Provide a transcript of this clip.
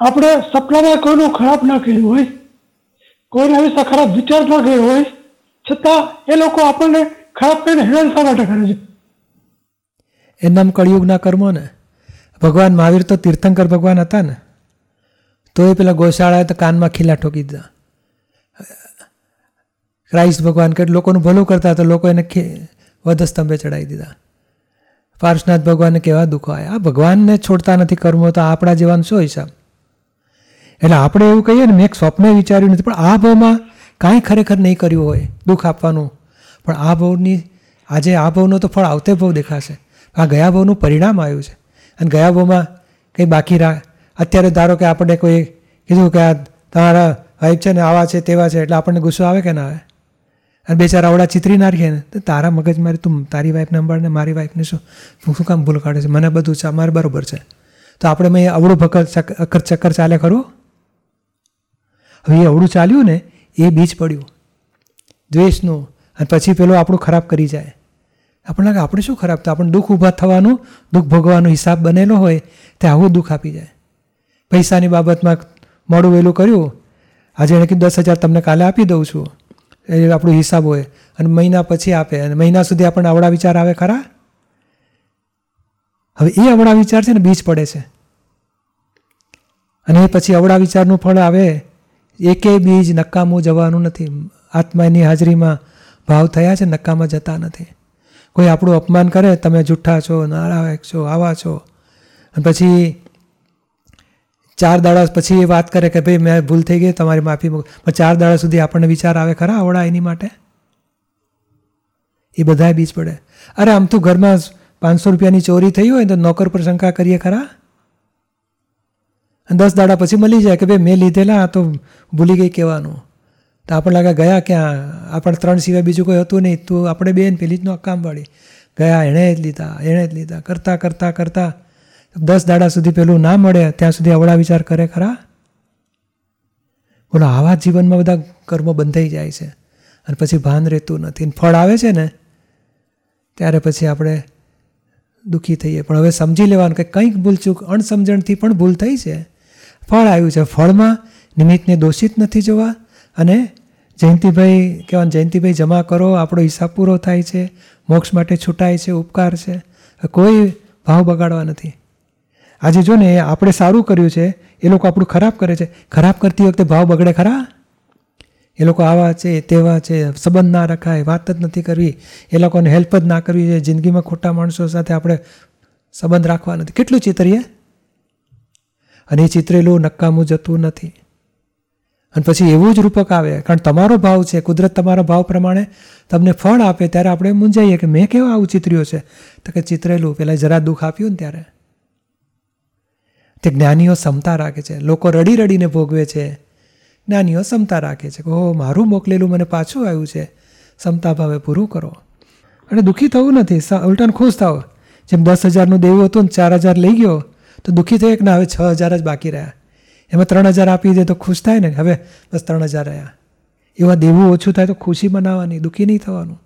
આપણે સપનામાં કોઈનું ખરાબ ના કર્યું હોય, કોઈના વિશે ખરાબ વિચાર ના કર્યો હોય, છતાં એ લોકો આપણને ખરાબ કરીને હેરાન શા માટે કરે છે. એ નામ કળિયુગના કર્મો ને. ભગવાન મહાવીર તો તીર્થંકર ભગવાન હતા ને. તો એ પેલા ગોશાળાએ તો કાનમાં ખીલા ઠોકી દીધા. ક્રાઇસ્ટ ભગવાન કે લોકોનું ભલું કરતા તો લોકો એને વધસ્તંભે ચડાવી દીધા. પાર્શનાથ ભગવાનને કેવા દુઃખો આવ્યા આ ભગવાનને છોડતા નથી કર્મો તો આપણા જેવાનું શું હિસાબ? એટલે આપણે એવું કહીએ ને, મેં સ્વપ્ન વિચાર્યું નથી, પણ આ ભાવમાં કાંઈ ખરેખર નહીં કર્યું હોય, દુઃખ આપવાનું. પણ આ ભાવની, આજે આ ભાવનો તો ફળ આવતે ભાવ દેખાશે. આ ગયા ભાવનું પરિણામ આવ્યું છે. અને ગયા ભાવમાં કંઈ બાકી રા અત્યારે ધારો કે આપણે કોઈ કીધું કે આ તમારા વાઈફ છે ને, આવા છે, તેવા છે, એટલે આપણને ગુસ્સો આવે કે ના આવે? અને બે ચાર આવડા ચિતરી નાખીએ ને, તો તારા મગજ મારી, તું તારી વાઈફને સંભાળને મારી વાઈફને શું? શું કામ ભૂલ કાઢે છે? મને બધું છે મારે બરાબર છે. તો આપણે મેં અવળું ભકર ચક્કર ચાલે ખરું? હવે એ અવળું ચાલ્યું ને, એ બીજ પડ્યું. દ્વેષનું. અને પછી પેલો આપણું ખરાબ કરી જાય. આપણને લાગે, આપણે શું ખરાબ તો આપણે દુઃખ ઊભા થવાનું, દુઃખ ભોગવાનો હિસાબ બનેલો હોય, તે આવું દુઃખ આપી જાય. પૈસાની બાબતમાં મોડું વહેલું કર્યું. આજે એણે કીધું, દસ હજાર તમને કાલે આપી દઉં છું. એ આપણો હિસાબ હોય. અને મહિના પછી આપે. અને મહિના સુધી આપણને અવળા વિચાર આવે ખરા? હવે એ અવળા વિચાર છે ને, બીજ પડે છે. અને એ પછી અવળા વિચારનું ફળ આવે. એકે બીજ નકામું જવાનું નથી. આત્માની હાજરીમાં ભાવ થયા છે, નકામાં જતા નથી. કોઈ આપણું અપમાન કરે, તમે જૂઠા છો, નારાયક છો, આવા છો. અને પછી ચાર દાડા પછી એ વાત કરે કે ભાઈ, મેં ભૂલ થઈ ગઈ, તમારી માફી પણ ચાર દાડા સુધી આપણને વિચાર આવે ખરા આવડા એની માટે? એ બધા બીજ પડે. અરે, આમ તો ઘરમાં પાંચસો રૂપિયાની ચોરી થઈ હોય તો નોકર પર શંકા કરીએ ખરા? દસ દાડા પછી મળી જાય કે ભાઈ મેં લીધેલા તો ભૂલી ગઈ કહેવાનું. તો આપણે લાગે ગયા ક્યાં આપણે ત્રણ સિવાય બીજું કોઈ હતું નહીં, તો આપણે બેન પેલી જ કામવાળી ગયા, એણે જ લીધા, એણે જ લીધા, કરતાં કરતાં કરતાં. દસ દાડા સુધી પેલું ના મળે, ત્યાં સુધી અવળા વિચાર કરે ખરા? બોલો, આવા જીવનમાં બધા કર્મો બંધાઈ જાય છે. અને પછી ભાન રહેતું નથી. ફળ આવે છે ને, ત્યારે પછી આપણે દુઃખી થઈએ. પણ હવે સમજી લેવાનું કે કંઈક ભૂલચૂક અણસમજણથી પણ ભૂલ થઈ છે. ફળ આવ્યું છે. ફળમાં નિમિત્તને દોષિત નથી જોવા અને જયંતિભાઈ કહેવાય જયંતિભાઈ જમા કરો, આપણો હિસાબ પૂરો થાય છે, મોક્ષ માટે છૂટાય છે, ઉપકાર છે. કોઈ ભાવ બગાડવા નથી. આજે જો ને આપણે સારું કર્યું છે, એ લોકો આપણું ખરાબ કરે છે. ખરાબ કરતી વખતે ભાવ બગડે ખરા? એ લોકો આવા છે, તેવા છે, સંબંધ ના રખાય, વાત જ નથી કરવી. એ લોકોને હેલ્પ જ ના કરવી છે જિંદગીમાં ખોટા માણસો સાથે આપણે સંબંધ રાખવા નથી. કેટલું ચિતરીએ? અને એ ચિત્રેલું નકામું જતું નથી. અને પછી એવું જ રૂપક આવે. કારણ તમારો ભાવ છે, કુદરત તમારા ભાવ પ્રમાણે તમને ફળ આપે ત્યારે આપણે મૂંઝાઈએ કે મેં કેવા આવું ચિતર્યું છે? તો કે ચિત્રેલું પહેલાં જરા દુઃખ આપ્યું ને ત્યારે. તે જ્ઞાનીઓ ક્ષમતા રાખે છે. લોકો રડી રડીને ભોગવે છે. જ્ઞાનીઓ ક્ષમતા રાખે છે કે, ઓહો, મારું મોકલેલું મને પાછું આવ્યું છે. ક્ષમતા ભાવે પૂરું કરો. અને દુઃખી થવું નથી. ઉલટાને ખુશ થાવ જેમ દસ હજારનું દેવું હતું ને ચાર હજાર લઈ ગયો તો દુઃખી થઈએ કે ના, હવે છ હજાર જ બાકી રહ્યા. એમાં ત્રણ હજાર આપી દે તો ખુશ થાય ને હવે બસ ત્રણ હજાર રહ્યા. એવા દેવું ઓછું થાય તો ખુશી મનાવવાની, દુઃખી નહીં થવાનું.